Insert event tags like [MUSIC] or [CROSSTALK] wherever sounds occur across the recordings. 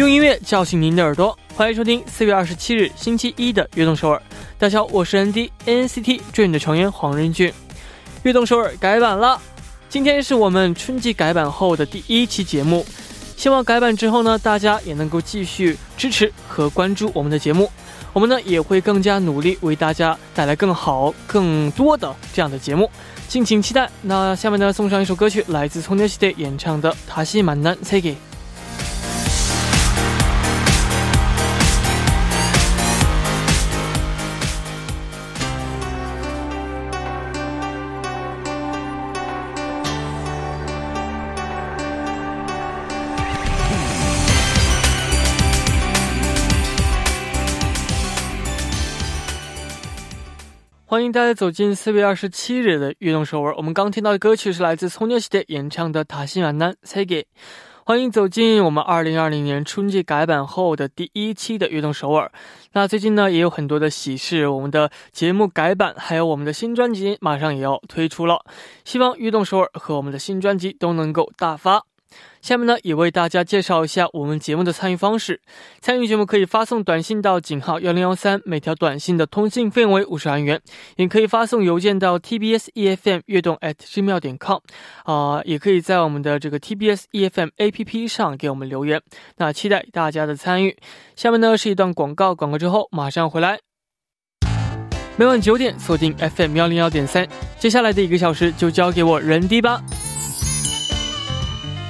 用音乐叫醒您的耳朵，欢迎收听四月二十七日星期一的《悦动首尔》。大家好，我是 ND NCT Dream 的成员黄仁俊。《悦动首尔》改版了，今天是我们春季改版后的第一期节目。希望改版之后呢，大家也能够继续支持和关注我们的节目。我们呢也会更加努力，为大家带来更好、更多的这样的节目，敬请期待。那下面呢，送上一首歌曲，来自 Tony 演唱的《塔西满南 C 给》。欢大家走进四月二十七日的悦动首尔。我们刚听到的歌曲是来自松牛西的演唱的《塔西满南塞给》。欢迎走进我们二零二零年春季改版后的第一期的悦动首尔。那最近呢也有很多的喜事，我们的节目改版，还有我们的新专辑马上也要推出了。希望悦动首尔和我们的新专辑都能够大发。下面呢，也为大家介绍一下我们节目的参与方式。参与节目可以发送短信到井号幺零幺三，每条短信的通信费为五十韩元；也可以发送邮件到 tbs efm 悦动 at gmail 点 com，啊，也可以在我们的这个 tbs efm app 上给我们留言。那期待大家的参与。下面呢是一段广告，广告之后马上回来。每晚九点锁定 FM 幺零幺点三，接下来的一个小时就交给我人 D 吧。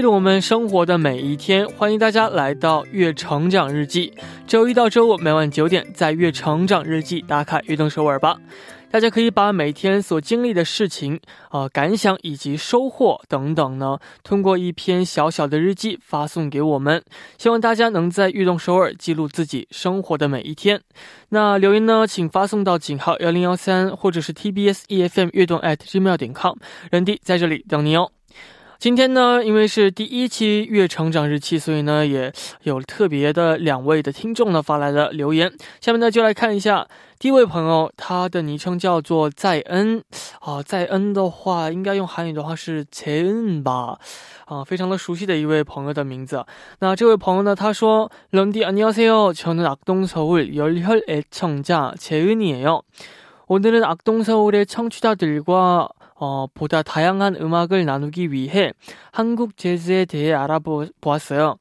记录我们生活的每一天，欢迎大家来到《月成长日记》。周一到周五每晚九点，在《月成长日记》打卡悦动首尔吧。大家可以把每天所经历的事情、呃感想以及收获等等呢，通过一篇小小的日记发送给我们。希望大家能在悦动首尔记录自己生活的每一天。那留言呢，请发送到井号幺零幺三，或者是 TBS EFM 悦动 at gmail 点 com，人弟在这里等你哦。今天呢，因为是第一期月成长日期，所以呢，也有特别的两位的听众呢发来了留言。下面呢，就来看一下第一位朋友，他的昵称叫做在恩啊，在恩的话，应该用韩语的话是재恩吧啊，非常的熟悉的一位朋友的名字。那这位朋友呢，他说：런디안녕하세요저는악동서울열혈애청자재은이에요오늘은악동서울의청취자들과 어, 보다 다양한 음악을 나누기 위해 한국 재즈에 대해 알아보았어요.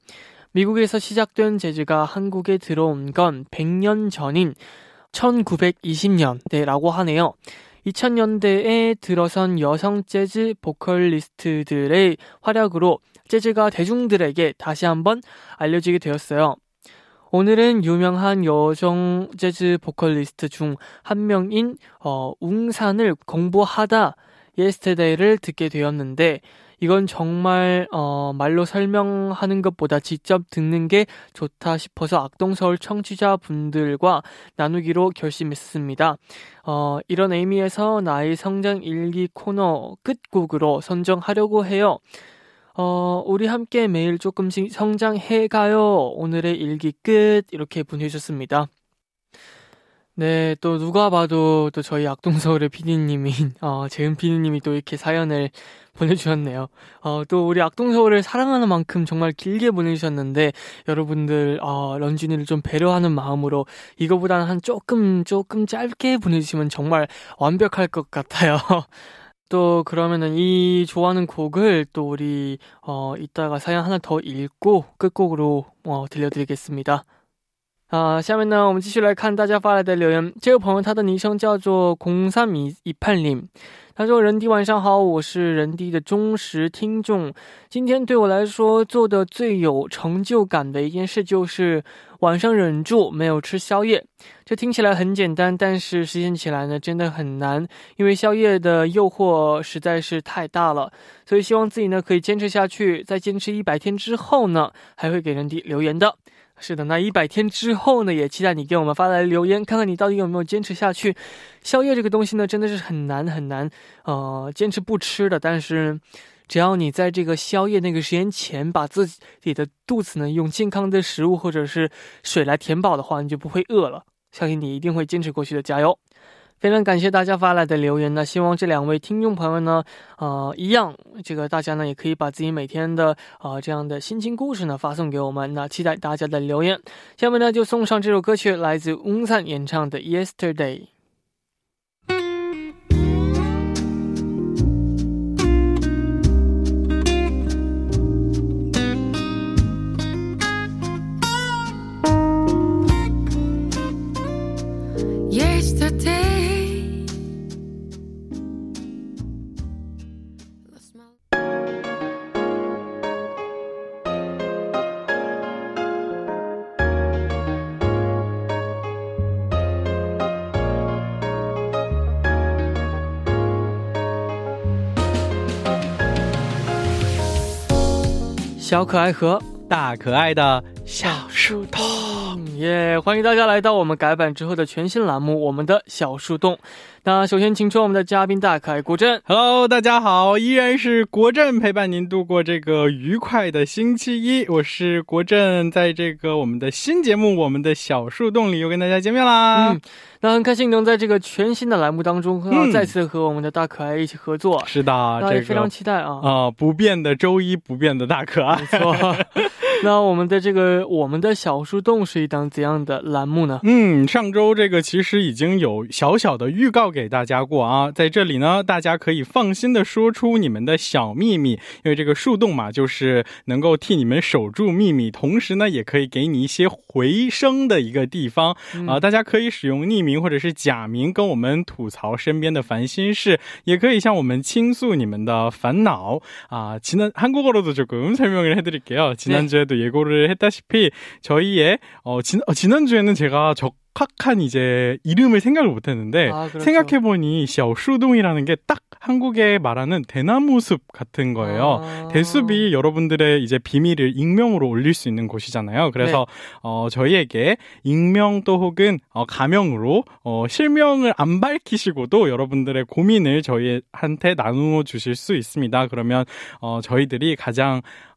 미국에서 시작된 재즈가 한국에 들어온 건 100년 전인 1920년대라고 하네요. 2000년대에 들어선 여성 재즈 보컬리스트들의 활약으로 재즈가 대중들에게 다시 한번 알려지게 되었어요. 오늘은 유명한 여성 재즈 보컬리스트 중 한 명인 어, 웅산을 공부하다 Yesterday를 듣게 되었는데 이건 정말 어, 말로 설명하는 것보다 직접 듣는 게 좋다 싶어서 악동서울 청취자분들과 나누기로 결심했습니다. 어, 이런 의미에서 나의 성장 일기 코너 끝곡으로 선정하려고 해요. 어, 우리 함께 매일 조금씩 성장해가요. 오늘의 일기 끝. 이렇게 보내주셨습니다. 네, 또 누가 봐도 또 저희 악동서울의 PD님인 [LAUGHS] 어, 재은 PD님이 또 이렇게 사연을 [LAUGHS] 보내주셨네요. 어, 또 우리 악동서울을 사랑하는 만큼 정말 길게 보내주셨는데 여러분들 어, 런쥔이를 좀 배려하는 마음으로 이거보다는 한 조금 조금 짧게 보내주시면 정말 완벽할 것 같아요. [LAUGHS] 또 그러면은 이 좋아하는 곡을 또 우리 어 이따가 사연 하나 더 읽고 끝곡으로 어 들려드리겠습니다. 啊，下面呢，我们继续来看大家发来的留言。这位朋友他的昵称叫做空三米一盼林，他说：“人弟晚上好，我是人弟的忠实听众。今天对我来说做的最有成就感的一件事就是晚上忍住没有吃宵夜。这听起来很简单，但是实现起来呢真的很难，因为宵夜的诱惑实在是太大了。所以希望自己呢可以坚持下去，在坚持一百天之后呢，还会给人弟留言的。”是的，那一百天之后呢，也期待你给我们发来留言，看看你到底有没有坚持下去。宵夜这个东西呢，真的是很难很难，呃，坚持不吃的。但是，只要你在这个宵夜那个时间前，把自己的肚子呢用健康的食物或者是水来填饱的话，你就不会饿了。相信你一定会坚持过去的，加油！非常感谢大家发来的留言那，希望这两位听众朋友呢，呃，一样，这个大家呢也可以把自己每天的啊这样的心情故事呢发送给我们，那期待大家的留言。下面呢就送上这首歌曲，来自翁灿演唱的《Yesterday》。可爱和大可爱的小书童耶！欢迎大家来到我们改版之后的全新栏目《我们的小树洞》。那首先，请出我们的嘉宾大可爱国振。Hello，大家好，依然是国振陪伴您度过这个愉快的星期一。我是国振，在这个我们的新节目《我们的小树洞》里又跟大家见面啦。嗯，那很开心能在这个全新的栏目当中，再次和我们的大可爱一起合作。是的，这个非常期待啊啊！不变的周一，不变的大可爱。没错。[LAUGHS] 那我们的这个我们的小树洞是一档怎样的栏目呢？嗯，上周这个其实已经有小小的预告给大家过啊，在这里呢，大家可以放心的说出你们的小秘密，因为这个树洞嘛，就是能够替你们守住秘密，同时呢，也可以给你一些回声的一个地方啊。大家可以使用匿名或者是假名跟我们吐槽身边的烦心事，也可以向我们倾诉你们的烦恼啊。지난한국어로도조금설명을해드릴게요지난주에 예고를 했다시피 저희의 어, 지, 어, 지난주에는 제가 적확한 이제 이름을 생각을 못했는데 아, 그렇죠. 생각해보니 샤오슈동이라는 게 딱 한국에 말하는 대나무 숲 같은 거예요. 아. 대숲이 여러분들의 이제 비밀을 익명으로 올릴 수 있는 곳이잖아요. 그래서 네. 어, 저희에게 익명 또 혹은 어, 가명으로 어, 실명을 안 밝히시고도 여러분들의 고민을 저희한테 나누어 주실 수 있습니다. 그러면 어, 저희들이 가장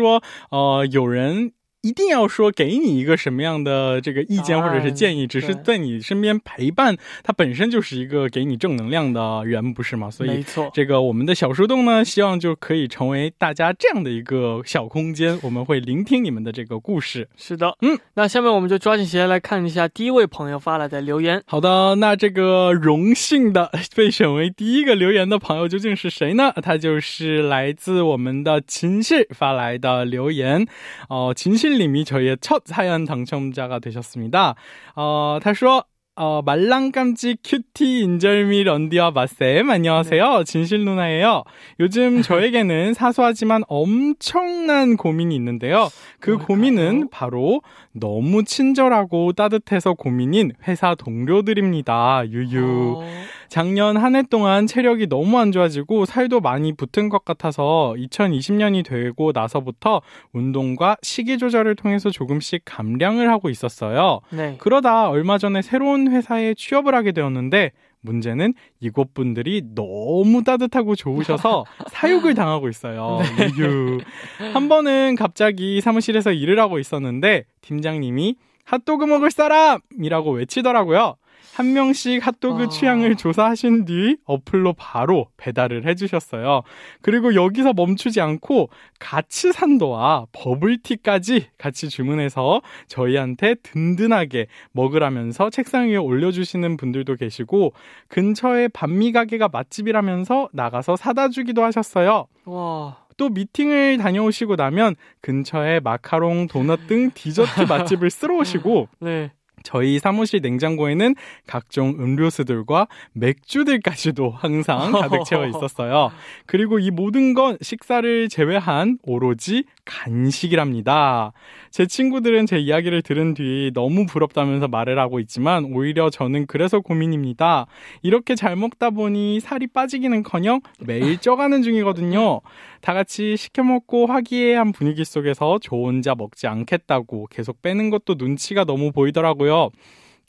说呃有人一定要说给你一个什么样的这个意见或者是建议，只是在你身边陪伴，他本身就是一个给你正能量的人，不是吗？所以，没错，这个我们的小树洞呢，希望就可以成为大家这样的一个小空间，我们会聆听你们的这个故事。是的，嗯，那下面我们就抓紧时间来看一下第一位朋友发来的留言。好的，那这个荣幸的被选为第一个留言的朋友究竟是谁呢？他就是来自我们的秦旭发来的留言。哦，秦旭。 실님이 저희의 첫 사연 당첨자가 되셨습니다. 어, 他说 어, 말랑깜찍 큐티 인절미 런디와 마쌤 안녕하세요. 진실 누나예요. 요즘 저에게는 [LAUGHS] 사소하지만 엄청난 고민이 있는데요. 그 고민은 바로 너무 친절하고 따뜻해서 고민인 회사 동료들입니다. 유유. 어... 작년 한 해 동안 체력이 너무 안 좋아지고 살도 많이 붙은 것 같아서 2020년이 되고 나서부터 운동과 식이 조절을 통해서 조금씩 감량을 하고 있었어요. 네. 그러다 얼마 전에 새로운 회사에 취업을 하게 되었는데 문제는 이곳 분들이 너무 따뜻하고 좋으셔서 [LAUGHS] 사육을 당하고 있어요. 네. 한 번은 갑자기 사무실에서 일을 하고 있었는데 팀장님이 핫도그 먹을 사람이라고 외치더라고요. 한 명씩 핫도그 아. 취향을 조사하신 뒤 어플로 바로 배달을 해주셨어요. 그리고 여기서 멈추지 않고 같이 산도와 버블티까지 같이 주문해서 저희한테 든든하게 먹으라면서 책상 위에 올려주시는 분들도 계시고 근처에 반미 가게가 맛집이라면서 나가서 사다 주기도 하셨어요. 와. 또 미팅을 다녀오시고 나면 근처에 마카롱, 도넛 등 디저트 맛집을 [LAUGHS] 쓸어 오시고 네. 저희 사무실 냉장고에는 각종 음료수들과 맥주들까지도 항상 가득 채워 있었어요. 그리고 이 모든 건 식사를 제외한 오로지 간식이랍니다. 제 친구들은 제 이야기를 들은 뒤 너무 부럽다면서 말을 하고 있지만 오히려 저는 그래서 고민입니다. 이렇게 잘 먹다 보니 살이 빠지기는커녕 매일 쪄가는 중이거든요. 다 같이 시켜 먹고 화기애애한 분위기 속에서 저 혼자 먹지 않겠다고 계속 빼는 것도 눈치가 너무 보이더라고요.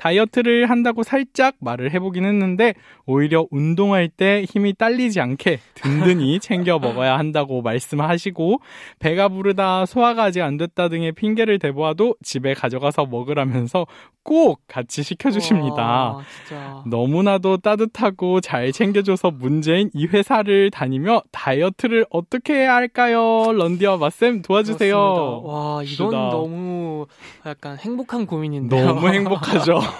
다이어트를 한다고 살짝 말을 해보긴 했는데 오히려 운동할 때 힘이 딸리지 않게 든든히 [LAUGHS] 챙겨 먹어야 한다고 말씀하시고 배가 부르다 소화가 아직 안 됐다 등의 핑계를 대보아도 집에 가져가서 먹으라면서 꼭 같이 시켜주십니다. 와. 너무나도 따뜻하고 잘 챙겨줘서 문제인 이 회사를 다니며 다이어트를 어떻게 해야 할까요? 런디와 마쌤 도와주세요. 그렇습니다. 와, 이건 시다. 너무 약간 행복한 고민인데요. 너무 행복하죠. [LAUGHS]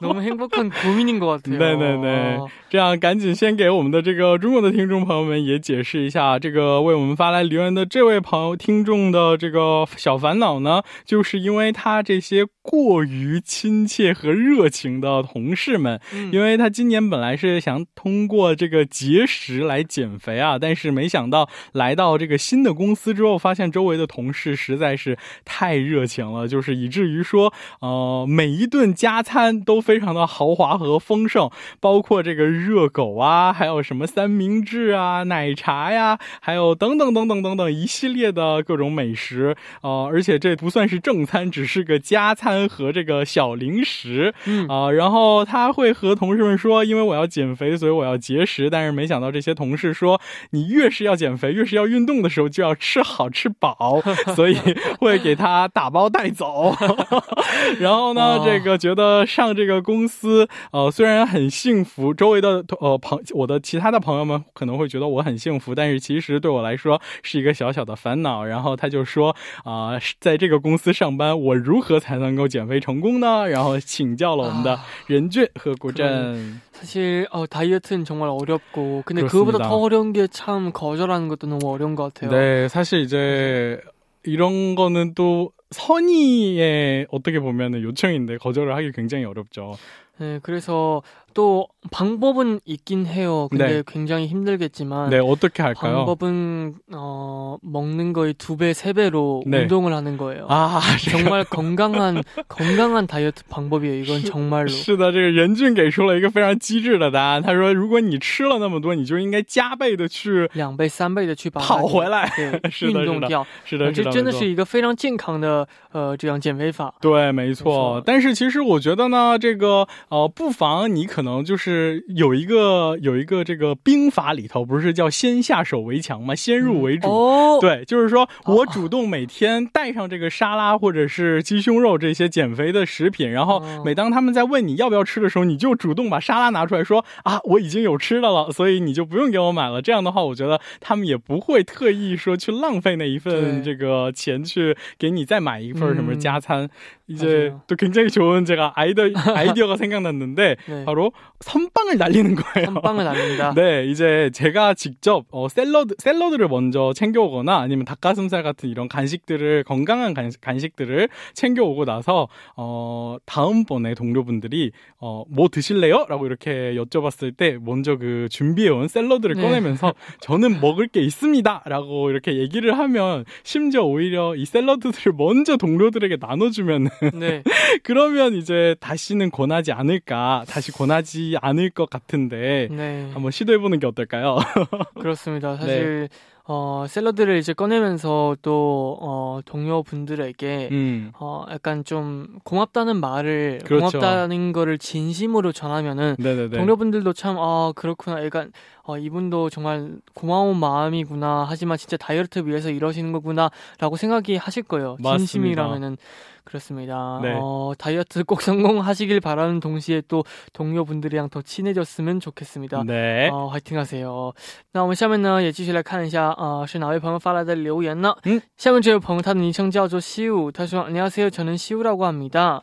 너무행복한 고민인 것 같아요. 对对对这样赶紧先给我们的这个中国的听众朋友们也解释一下，这个为我们发来留言的这位朋友听众的这个小烦恼呢，就是因为他这些过于亲切和热情的同事们，嗯因为他今年本来是想通过这个节食来减肥啊，但是没想到来到这个新的公司之后，发现周围的同事实在是太热情了，就是以至于说，呃，每一顿加 餐都非常的豪华和丰盛，包括这个热狗啊，还有什么三明治啊、奶茶呀，还有等等等等等等一系列的各种美食，呃，而且这不算是正餐，只是个加餐和这个小零食，嗯啊、然后他会和同事们说，因为我要减肥，所以我要节食。但是没想到这些同事说，你越是要减肥，越是要运动的时候就要吃好吃饱，[LAUGHS] 所以会给他打包带走。[LAUGHS] 然后呢，哇这个觉得上这个公司，呃，虽然很幸福，周围的呃朋我的其他的朋友们可能会觉得我很幸福，但是其实对我来说是一个小小的烦恼。然后他就说啊、在这个公司上班，我如何才能够减肥成功呢？然后请教了我们的啊任俊和国振。 사실 어, 다이어트는 정말 어렵고 근데 그렇습니다. 그거보다더 어려운 게 참 거절하는 것도 너무 어려운 것 같아요. 네, 사실 이제 이런 거는 또 선의의 어떻게 보면은 요청인데 거절을 하기 굉장히 어렵죠. 네, 그래서 또 방법은 있긴 해요. 근데 네. 굉장히 힘들겠지만 네, 어떻게 할까요? 방법은 어, 먹는 거의 두 배, 세 배로 네. 운동을 하는 거예요. 아, 정말 건강한 [LAUGHS] 건강한 다이어트 방법이에요. 이건 정말로. 是[LAUGHS] 的，这个任俊给出了一个非常机智的答案。他说，如果你吃了那么多，你就应该加倍的去两倍、三倍的去把它跑回来。对是[LAUGHS] 的是的运动掉，是的，这是的，没错真的是一个非常健康的呃这样减肥法。对，没没错错。但是其实我觉得呢，这个呃，不妨你可能 就是有一个有一个这个兵法里头不是叫先下手为强吗？先入为主。哦，对，就是说我主动每天带上这个沙拉或者是鸡胸肉这些减肥的食品，然后哦每当他们在问你要不要吃的时候，你就主动把沙拉拿出来说啊，我已经有吃的了，所以你就不用给我买了。这样的话，我觉得他们也不会特意说去浪费那一份这个钱去给你再买一份什么嗯加餐。 이제 맞아요. 또 굉장히 좋은 제가 아이디어, [LAUGHS] 아이디어가 생각났는데 네. 바로 선빵을 날리는 거예요. 선빵을 날린다. [LAUGHS] 네, 이제 제가 직접 어, 샐러드 샐러드를 먼저 챙겨오거나 아니면 닭가슴살 같은 이런 간식들을 건강한 간식, 간식 들을 챙겨오고 나서 어 다음번에 동료분들이 어 뭐 드실래요?라고 이렇게 여쭤봤을 때 먼저 그 준비해온 샐러드를 네. 꺼내면서 [LAUGHS] 저는 먹을 게 있습니다라고 이렇게 얘기를 하면 심지어 오히려 이 샐러드들을 먼저 동료들에게 나눠주면 네. [LAUGHS] 그러면 이제 다시는 권하지 않을까 다시 권하지 않을 것 같은데 네. 한번 시도해보는 게 어떨까요? [LAUGHS] 그렇습니다. 사실 어, 샐러드를 이제 꺼내면서 또, 어, 동료분들에게, 음. 어, 약간 좀 고맙다는 말을, 그렇죠. 고맙다는 거를 진심으로 전하면은, 네네네. 동료분들도 참, 아, 그렇구나. 약간, 어, 이분도 정말 고마운 마음이구나. 하지만 진짜 다이어트 위해서 이러시는 거구나. 라고 생각이 하실 거예요. 맞습니다. 진심이라면은. 그렇습니다. 네. 어, 다이어트 꼭 성공하시길 바라는 동시에 또 동료분들이랑 더 친해졌으면 좋겠습니다. 对，哦，还挺好些哦。那我们下面呢，也继续来看一下啊、是哪位朋友发来的留言呢？嗯，下面这位朋友他的昵称叫做西武，他说：“안녕하세요，저는시우라고합니다。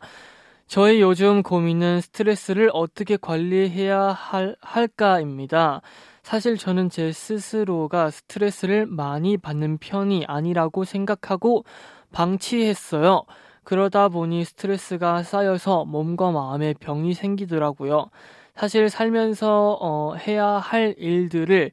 저의 요즘 고민은 스트레스를 어떻게 관리해야 할, 할까입니다. 사실 저는 제 스스로가 스트레스를 많이 받는 편이 아니라고 생각하고 방치했어요. 그러다 보니 스트레스가 쌓여서 몸과 마음에 병이 생기더라고요. 사실 살면서 어, 해야 할 일들을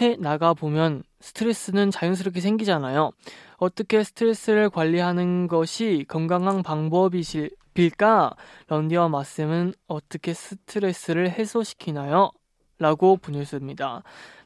해 나가 보면 스트레스는 자연스럽게 생기잖아요. 어떻게 스트레스를 관리하는 것이 건강한 방법이실까? 런디와 마쌤은 어떻게 스트레스를 해소시키나요? 라고 보내셨습니다.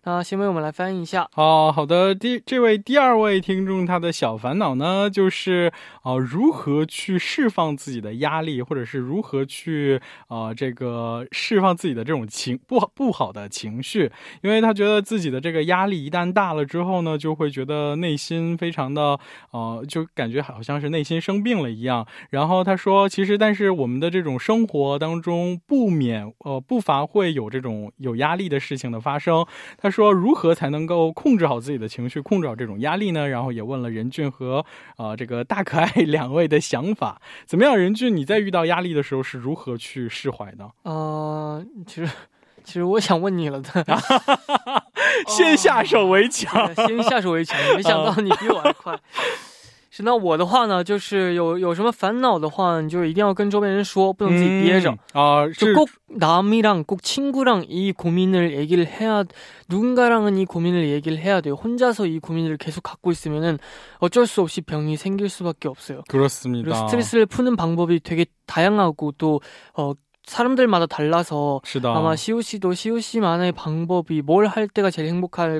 那新闻我们来翻译一下。哦，好的，第这位第二位听众他的小烦恼呢，就是呃如何去释放自己的压力，或者是如何去呃这个释放自己的这种情不好不好的情绪，因为他觉得自己的这个压力一旦大了之后呢，就会觉得内心非常的呃，就感觉好像是内心生病了一样。然后他说，其实但是我们的这种生活当中不免呃不乏会有这种有压力的事情的发生。他说，如何才能够控制好自己的情绪，控制好这种压力呢？然后也问了任俊和呃这个大可爱 [LAUGHS] 两位的想法，怎么样？任俊，你在遇到压力的时候是如何去释怀的？呃，其实其实我想问你了的，[LAUGHS] 先下手为强。[LAUGHS] 先下手为强，没想到你比我还快。 是那我的话呢，就是有有什么烦恼的话，你就一定要跟周边人说，不能自己憋着。啊，就是꼭남이랑꼭친구랑이고민을얘기를해야누군가랑은이고민을얘기를해야돼요혼자서이고민을계속갖고있으면은어쩔수없이병이생길수밖에없어요 그렇습니다. 그리고 스트레스를 푸는 방법이 되게 다양하고 또 어, 사람들마다 달라서 是的， 아마 시우 씨도 시우 씨만의 방법이 뭘 할 때가 제일 행복하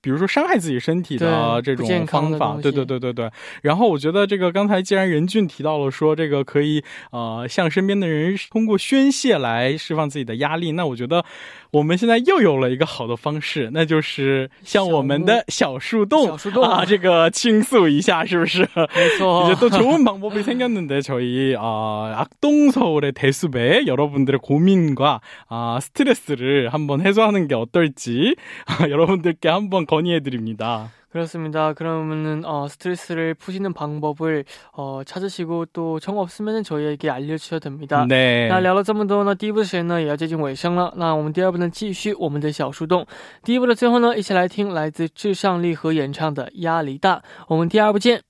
比如说伤害自己身体的这种方法，对对对对对。然后我觉得这个刚才既然任俊提到了说这个可以呃向身边的人通过宣泄来释放自己的压力，那我觉得我们现在又有了一个好的方式，那就是向我们的小树洞小树洞啊这个倾诉一下，是不是？ 그래서 이제 또 좋은 방법이 생겼는데 저희 어, 악동서울의 대숲에 여러분들의 고민과 아, 스트레스를 한번 해소하는 게 어떨지 아, 여러분들께 한번 건의해 드립니다. 그렇습니다. 그러면은 어, 스트레스를 푸시는 방법을 어, 찾으시고 또 정 없으면은 저희에게 알려주셔도 됩니다. 네. 那聊了这么多呢，第一部的时间呢也要接近尾声了。那我们第二部呢继续我们的小树洞。第一部的最后呢，一起来听来自至上励合演唱的《压力大》。我们第二部见。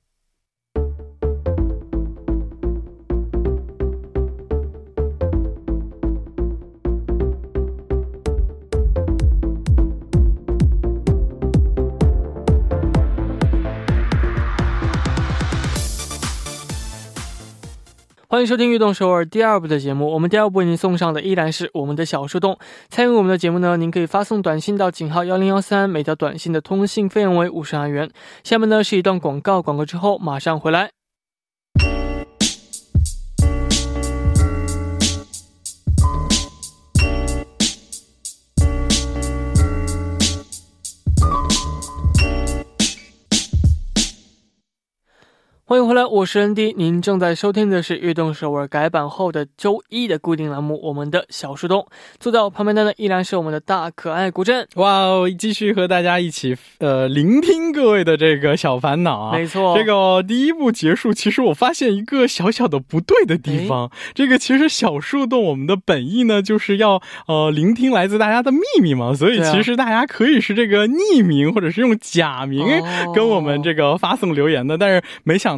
欢迎收听《运动首尔》第二部的节目。我们第二部为您送上的依然是我们的小树洞。参与我们的节目呢，您可以发送短信到井号幺零幺三，每条短信的通信费用为五十韩元。下面呢是一段广告，广告之后马上回来。欢迎回来，我是 ND，您正在收听的是《悦动首尔》改版后的周一的固定栏目《我们的小树洞》。坐在我旁边的呢，依然是我们的大可爱古镇。哇哦，继续和大家一起呃聆听各位的这个小烦恼啊。没错，这个第一部结束，其实我发现一个小小的不对的地方。这个其实小树洞我们的本意呢，就是要呃聆听来自大家的秘密嘛，所以其实大家可以是这个匿名或者是用假名哦跟我们这个发送留言的。但是没想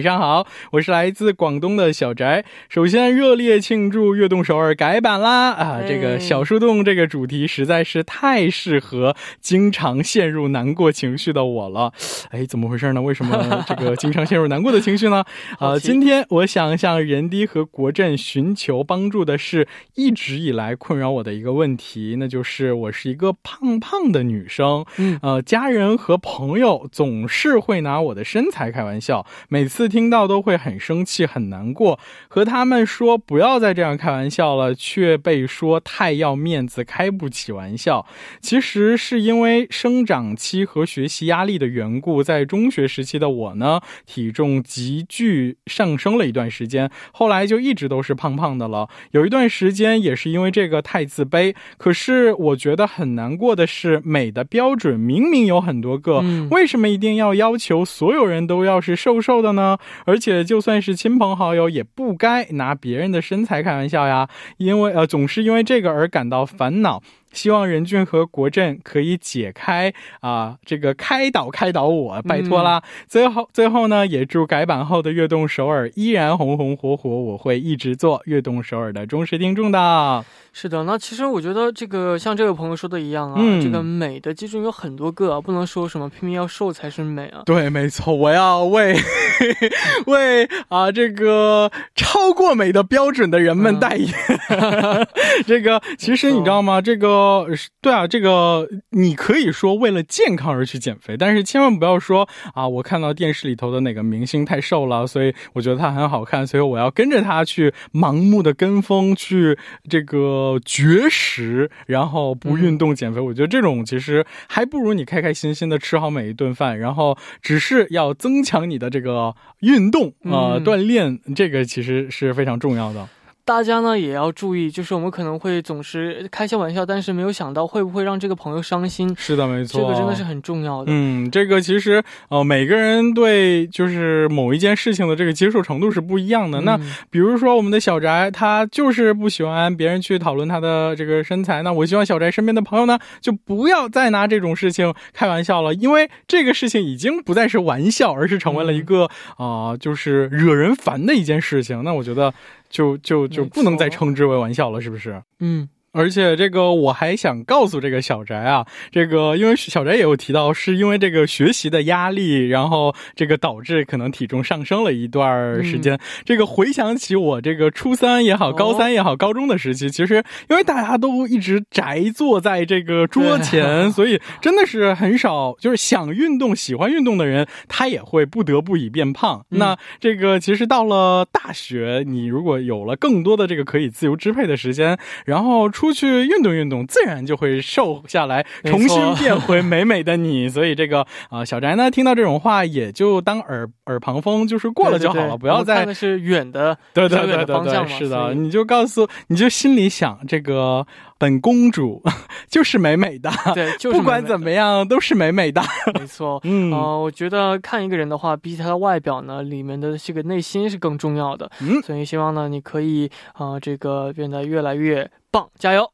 翟，首先热烈庆祝《悦动首尔》改版啦！啊，这个小树洞这个主题实在是太适合经常陷入难过情绪的我了。哎，怎么回事呢？为什么这个 [LAUGHS] 经常陷入难过的情绪呢？啊，今天我想向任迪和国振寻求帮助的是，一直以来困扰我的一个问题，那就是我是一个胖胖的女生。嗯，呃，家人和朋友总是会拿我的身材开玩笑，每次听到都会很生气、很难过，和他们说不要再这样开玩笑了，却被说太要面子，开不起玩笑。其实是因为生长期和学习压力的缘故，在中学时期的我呢，体重急剧上升了一段时间，后来就一直都是胖胖的了。有一段时间也是因为这个太自卑。可是我觉得很难过的是，美的标准明明有很多个，为什么一定要要求所有人都要是瘦瘦的呢？而且就算是亲朋好友，也不该拿别人的身材开玩笑呀，因为呃，总是因为这个而感到烦恼。希望任俊和国振可以解开啊，这个开导开导我，拜托啦！最后最后呢，也祝改版后的悦动首尔依然红红火火，我会一直做悦动首尔的忠实听众的。是的，那其实我觉得这个像这位朋友说的一样啊，这个美的基准有很多个，不能说什么拼命要瘦才是美啊。对，没错，我要为 [LAUGHS] 为啊这个超过美的标准的人们代言。[LAUGHS] 这个其实你知道吗？这个。呃，对啊，这个你可以说为了健康而去减肥，但是千万不要说啊，我看到电视里头的哪个明星太瘦了，所以我觉得他很好看，所以我要跟着他去盲目的跟风去这个绝食，然后不运动减肥。我觉得这种其实还不如你开开心心的吃好每一顿饭，然后只是要增强你的这个运动啊锻炼，这个其实是非常重要的。大家呢也要注意，就是我们可能会总是开些玩笑，但是没有想到会不会让这个朋友伤心。是的，没错，这个真的是很重要的。嗯，这个其实呃，每个人对就是某一件事情的这个接受程度是不一样的。那比如说我们的小宅，他就是不喜欢别人去讨论他的这个身材。那我希望小宅身边的朋友呢，就不要再拿这种事情开玩笑了，因为这个事情已经不再是玩笑，而是成为了一个啊，就是惹人烦的一件事情。那我觉得。就就就不能再称之为玩笑了，是不是？嗯。而且这个我还想告诉这个小翟啊，这个因为小翟也有提到，是因为这个学习的压力，然后这个导致可能体重上升了一段时间。这个回想起我这个初三也好，高三也好，高中的时期，其实因为大家都一直宅坐在这个桌前，[LAUGHS] 所以真的是很少，就是想运动、喜欢运动的人，他也会不得不以变胖。那这个其实到了大学，你如果有了更多的这个可以自由支配的时间，然后。出去运动运动，自然就会瘦下来，重新变回美美的你。所以这个啊，小翟呢，听到这种话也就当耳耳旁风，就是过了就好了，不要再是远的，对对对对对，是的，你就告诉，你就心里想，这个本公主 [LAUGHS] 就是美美的，对，[LAUGHS] 就是不管怎么样都是美美的，[LAUGHS] 没错。嗯，我觉得看一个人的话，比起他的外表呢，里面的这个内心是更重要的。嗯，所以希望呢，你可以啊，这个变得越来越。棒，加油！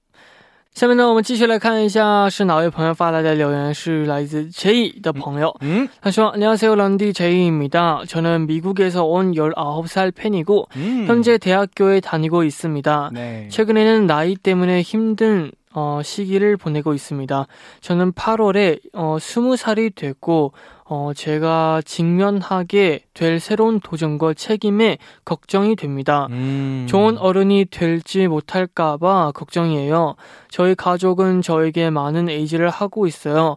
下面呢，我们继续来看一下是哪位朋友发来的留言，是来自최이的朋友。嗯，他说：“안녕하세요런디최이입니다 저는미국에서온19살팬이고현재대학교에다니고있습니다 최근에는나이때문에힘든어시기를보내고있습니다저는8월에어20살이됐고 어, 제가 직면하게 될 새로운 도전과 책임에 걱정이 됩니다. 음. 좋은 어른이 될지 못할까봐 걱정이에요. 저희 가족은 저에게 많은 의지를 하고 있어요.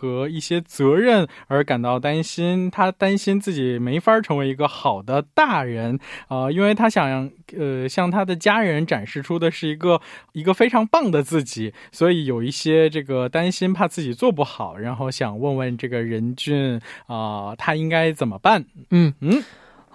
一些责任而感到担心，他担心自己没法成为一个好的大人啊、因为他想呃向他的家人展示出的是一个一个非常棒的自己，所以有一些这个担心，怕自己做不好，然后想问问这个任俊啊、他应该怎么办？ 음. 음?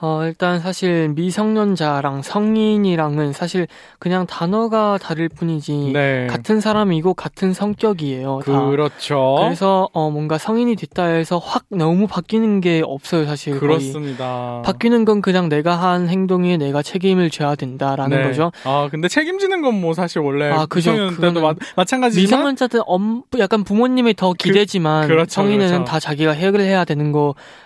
어, 일단 사실 미성년자랑 성인이랑은 사실 그냥 단어가 다를 뿐이지 네, 같은 사람이고 같은 성격이에요. 다. 그렇죠. 그래서 어, 뭔가 성인이 됐다 해서 확 너무 바뀌는 게 없어요, 사실. 거의. 그렇습니다. 바뀌는 건 그냥 내가 한 행동에 내가 책임을 져야 된다라는 네. 거죠. 아 근데 책임지는 건 뭐 사실 원래 아, 그죠. 때도 마, 마찬가지지만 미성년자들 엄, 약간 부모님이 더 기대지만 그렇죠, 성인은 그렇죠. 다 자기가 해결해야 되는 거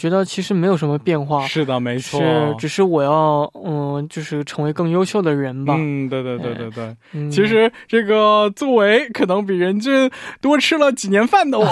觉得其实没有什么变化，是的，没错，是只是我要嗯，就是成为更优秀的人吧。嗯，对对对对对。嗯，其实这个作为可能比任俊多吃了几年饭的我，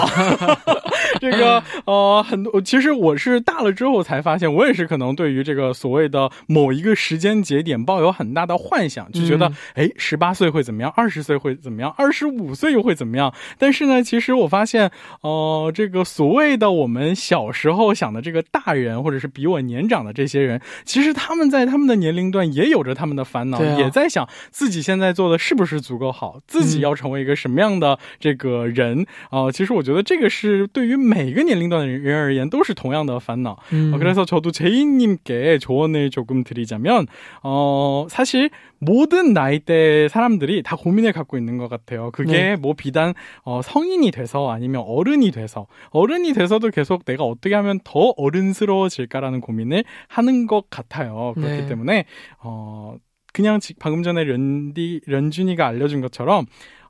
[LAUGHS] 这个呃很多，其实我是大了之后才发现，我也是可能对于这个所谓的某一个时间节点抱有很大的幻想，就觉得嗯哎，十八岁会怎么样，二十岁会怎么样，二十五岁又会怎么样？但是呢，其实我发现，呃，这个所谓的我们小时候想的这个大人，或者是比我年长的这些人，其实他们在他们的年龄段也有着他们的烦恼，对啊也在想自己现在做的是不是足够好，自己要成为一个什么样的这个人啊、其实我觉得这个是对于每个年龄段的人而言都是同样的烦恼。 음. 어, 그래서 저도 제이님께 조언을 조금 드리자면, 어, 사실 모든 나이대 사람들이 다 고민을 갖고 있는 것 같아요. 그게 네. 뭐 비단 어, 성인이 돼서 아니면 어른이 돼서 어른이 돼서도 계속 내가 어떻게 하면 더 어른스러워질까라는 고민을 하는 것 같아요. 그렇기 네. 때문에 어, 그냥 지- 방금 전에 런디 런준이가 알려준 것처럼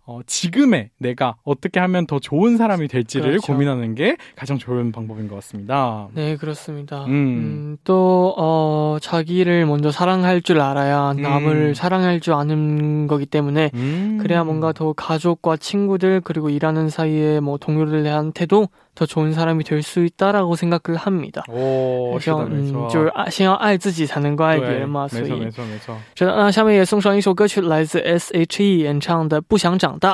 어, 지금의 내가 어떻게 하면 더 좋은 사람이 될지를 그렇죠. 고민하는 게 가장 좋은 방법인 것 같습니다. 네, 그렇습니다. 음. 음, 또, 어, 자기를 먼저 사랑할 줄 알아야 남을 음. 사랑할 줄 아는 거기 때문에 음. 그래야 뭔가 더 가족과 친구들 그리고 일하는 사이에 뭐 동료들한테도 더 좋은 사람이 될 수 있다라고 생각을 합니다. 哦，是 그래서 的，没错，嗯，就是爱先要爱自己才能够爱别对人嘛，所没错，没以错，没错。是的，那下面也送上一首歌曲，来自 S.H.E 演唱的《不想长大》。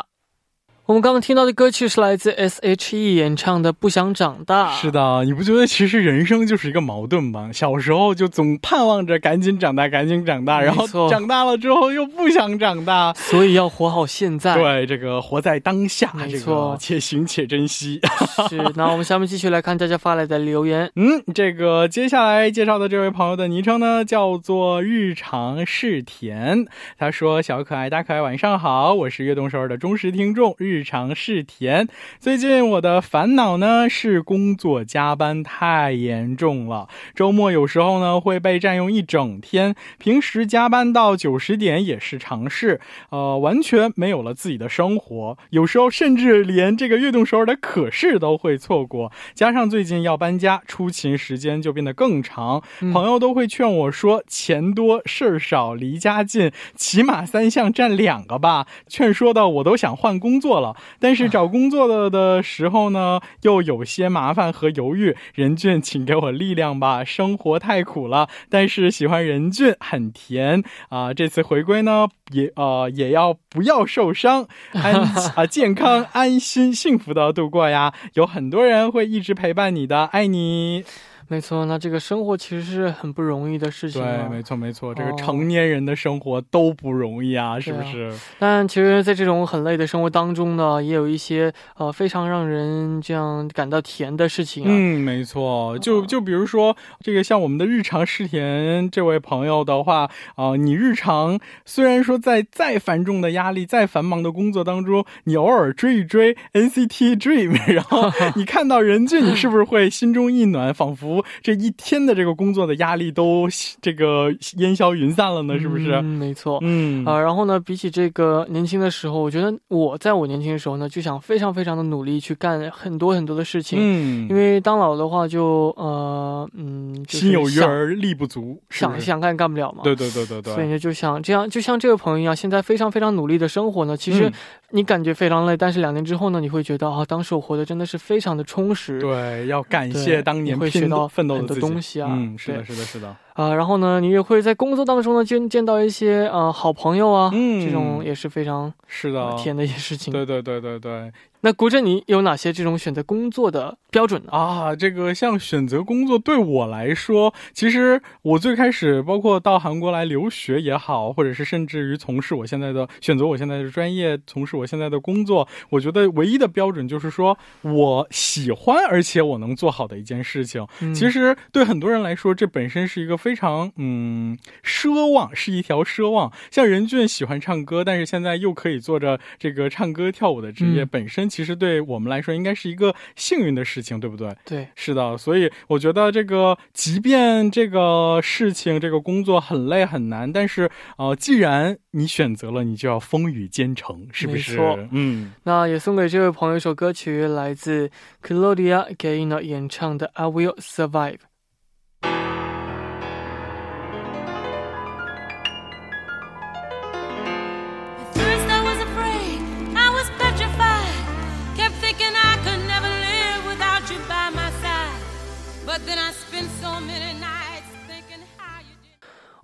我们刚刚听到的歌曲是来自 S.H.E 演唱的《不想长大》。是的，你不觉得其实人生就是一个矛盾吗？小时候就总盼望着赶紧长大，赶紧长大，然后长大了之后又不想长大。所以要活好现在。对，这个活在当下，这没错个且行且珍惜。[LAUGHS] 是，那我们下面继续来看大家发来的留言。[LAUGHS] 嗯，这个接下来介绍的这位朋友的昵称呢，叫做日常是甜。他说：“小可爱大可爱，晚上好，我是悦动首尔的忠实听众，日常是甜。最近我的烦恼呢是工作加班太严重了，周末有时候呢会被占用一整天，平时加班到九十点也是常事，呃，完全没有了自己的生活，有时候甚至连这个悦动首尔的可视都会错过。加上最近要搬家，出勤时间就变得更长，嗯朋友都会劝我说：“钱多事儿少，离家近，起码三项占两个吧。”劝说的我都想换工作了。了。但是找工作的的时候呢，又有些麻烦和犹豫。任俊，请给我力量吧，生活太苦了。但是喜欢任俊，很甜啊！这次回归呢，也呃也要不要受伤，安 [LAUGHS] 啊健康、安心、幸福的度过呀。有很多人会一直陪伴你的，爱你。没错，那这个生活其实是很不容易的事情。对，没错没错，这个成年人的生活都不容易啊，是不是？但其实，在这种很累的生活当中呢，也有一些呃非常让人这样感到甜的事情啊。嗯，没错，就就比如说这个像我们的日常试田这位朋友的话啊，你日常虽然说在再繁重的压力、再繁忙的工作当中，你偶尔追一追 NCT Dream，然后 [LAUGHS] 你看到任俊，你是不是会心中一暖，仿佛。这一天的这个工作的压力都这个烟消云散了呢，是不是？嗯，没错。嗯啊，然后呢，比起这个年轻的时候，我觉得我在我年轻的时候呢，就想非常非常的努力去干很多很多的事情。嗯，因为当老的话，就呃嗯，心有余而力不足，想想干干不了嘛。对对对对对。所以呢，就想这样，就像这个朋友一样，现在非常非常努力的生活呢，其实你感觉非常累，但是两年之后呢，你会觉得啊，当时我活的真的是非常的充实。对，要感谢当年会学到。奋斗的东西啊，嗯，是的，是的，是的，啊，然后呢，你也会在工作当中呢见见到一些呃好朋友啊，嗯，这种也是非常是的甜的一些事情，对对对对对。那国振，你有哪些这种选择工作的标准呢？啊，这个像选择工作对我来说，其实我最开始包括到韩国来留学也好，或者是甚至于从事我现在的选择我现在的专业，从事我现在的工作，我觉得唯一的标准就是说我喜欢而且我能做好的一件事情。其实对很多人来说，这本身是一个非常嗯奢望，是一条奢望。像任俊喜欢唱歌，但是现在又可以做着这个唱歌跳舞的职业，本身。其实对我们来说，应该是一个幸运的事情，对不对？对，是的。所以我觉得这个，即便这个事情、这个工作很累很难，但是呃，既然你选择了，你就要风雨兼程，是不是？没错。嗯，那也送给这位朋友一首歌曲，来自 Claudia Gaynor 演唱的《I Will Survive》。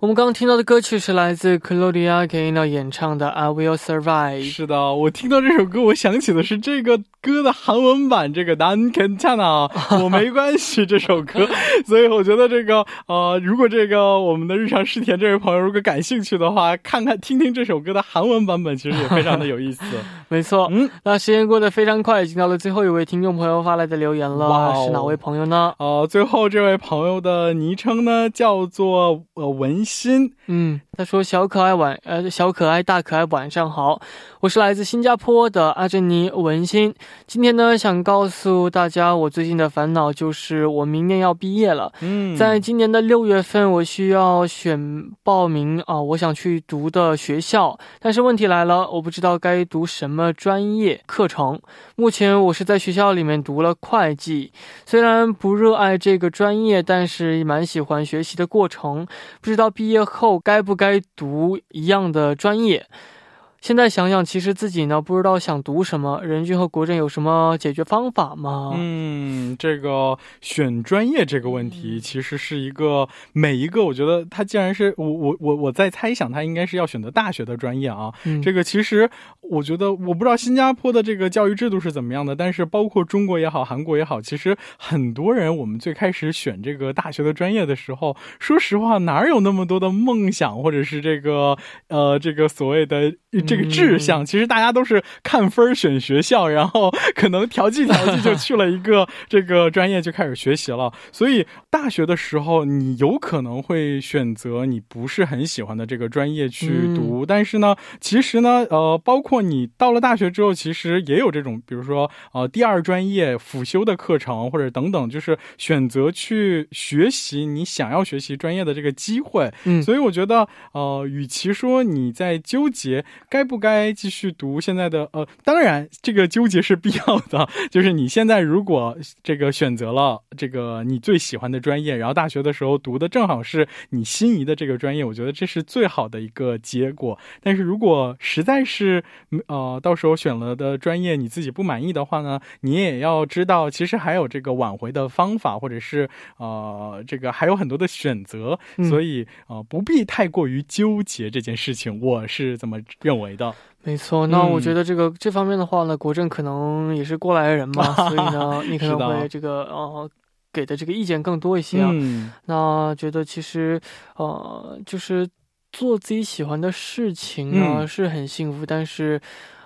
我们刚刚听到的歌曲是来自 Claudia Gaynor 演唱的《I Will Survive》。是的，我听到这首歌，我想起的是这个歌的韩文版，这个 Dan Can t a n a [LAUGHS] 我没关系这首歌。[LAUGHS] 所以我觉得这个呃，如果这个我们的日常试田这位朋友如果感兴趣的话，看看听听这首歌的韩文版本，其实也非常的有意思。[LAUGHS] 没错，嗯，那时间过得非常快，已经到了最后一位听众朋友发来的留言了，是哪位朋友呢？呃，最后这位朋友的昵称呢叫做呃文。心，嗯，他说小可爱晚，呃，小可爱大可爱晚上好，我是来自新加坡的阿珍妮文心，今天呢想告诉大家，我最近的烦恼就是我明年要毕业了，嗯，在今年的六月份我需要选报名啊，我想去读的学校，但是问题来了，我不知道该读什么专业课程，目前我是在学校里面读了会计，虽然不热爱这个专业，但是蛮喜欢学习的过程，不知道毕。毕业后该不该读一样的专业？现在想想，其实自己呢不知道想读什么。任俊和国政有什么解决方法吗？嗯，这个选专业这个问题，其实是一个每一个，我觉得他既然是我我我我在猜想，他应该是要选择大学的专业啊。这个其实我觉得，我不知道新加坡的这个教育制度是怎么样的，但是包括中国也好，韩国也好，其实很多人我们最开始选这个大学的专业的时候，说实话，哪有那么多的梦想，或者是这个呃这个所谓的。这个志向，其实大家都是看分选学校，然后可能调剂调剂就去了一个这个专业就开始学习了。[LAUGHS] 所以大学的时候，你有可能会选择你不是很喜欢的这个专业去读。但是呢，其实呢，呃，包括你到了大学之后，其实也有这种，比如说呃，第二专业辅修的课程或者等等，就是选择去学习你想要学习专业的这个机会。嗯，所以我觉得，呃，与其说你在纠结该。该不该继续读现在的呃，当然这个纠结是必要的。[LAUGHS] 就是你现在如果这个选择了这个你最喜欢的专业，然后大学的时候读的正好是你心仪的这个专业，我觉得这是最好的一个结果。但是如果实在是呃到时候选了的专业你自己不满意的话呢，你也要知道，其实还有这个挽回的方法，或者是呃这个还有很多的选择，所以呃不必太过于纠结这件事情。我是这么认为的。没错，那我觉得这个这方面的话呢，国政可能也是过来人嘛，[LAUGHS] 所以呢，你可能会这个呃给的这个意见更多一些啊。那觉得其实呃就是做自己喜欢的事情呢是很幸福，但是。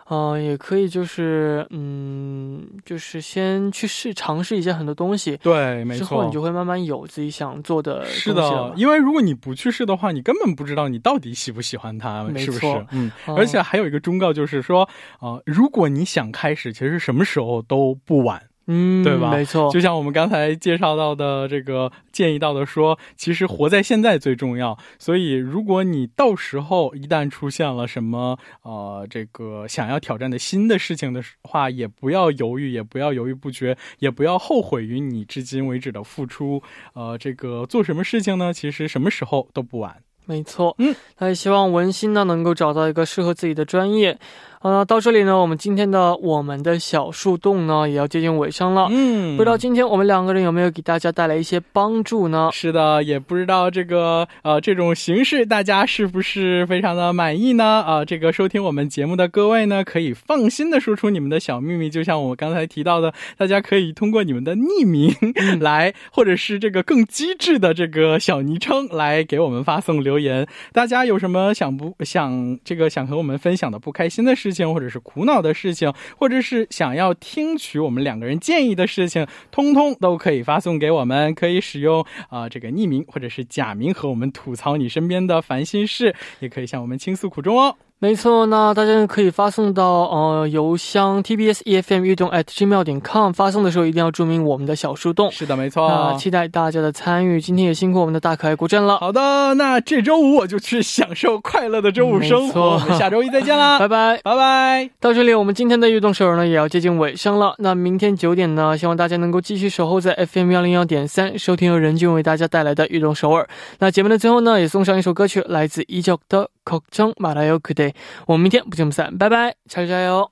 嗯，也可以，就是，嗯，就是先去试尝试一些很多东西，对，没错，之后你就会慢慢有自己想做的。是的，因为如果你不去试的话，你根本不知道你到底喜不喜欢它，是不是？嗯，而且还有一个忠告就是说，啊，如果你想开始，其实什么时候都不晚。嗯，对吧？没错，就像我们刚才介绍到的这个建议到的说，其实活在现在最重要。所以，如果你到时候一旦出现了什么呃这个想要挑战的新的事情的话，也不要犹豫，也不要犹豫不决，也不要后悔于你至今为止的付出。呃，这个做什么事情呢？其实什么时候都不晚。没错，嗯，那也希望文心呢能够找到一个适合自己的专业。呃，到这里呢，我们今天的我们的小树洞呢也要接近尾声了。嗯，不知道今天我们两个人有没有给大家带来一些帮助呢？是的，也不知道这个呃这种形式大家是不是非常的满意呢？啊，这个收听我们节目的各位呢，可以放心的说出你们的小秘密，就像我刚才提到的，大家可以通过你们的匿名来，或者是这个更机智的这个小昵称来给我们发送留言。大家有什么想不想这个想和我们分享的不开心的事事情？或者是苦恼的事情，或者是想要听取我们两个人建议的事情，通通都可以发送给我们。可以使用啊这个匿名或者是假名和我们吐槽你身边的烦心事，也可以向我们倾诉苦衷哦。没错，那大家可以发送到呃邮箱 tbs efm 运动 at gmail 点 com，发送的时候一定要注明我们的小树洞。是的，没错。那期待大家的参与。今天也辛苦我们的大可爱古镇了。好的，那这周五我就去享受快乐的周五生活。我们下周一再见啦，[LAUGHS] 拜拜，拜拜。到这里，我们今天的运动首尔呢也要接近尾声了。那明天九点呢，希望大家能够继续守候在 FM 幺零幺点三，收听由任俊为大家带来的运动首尔。那节目的最后呢，也送上一首歌曲，来自一九的。 걱정 말아요 그대. 원미디어 무점산 바이바이. 잘 자요.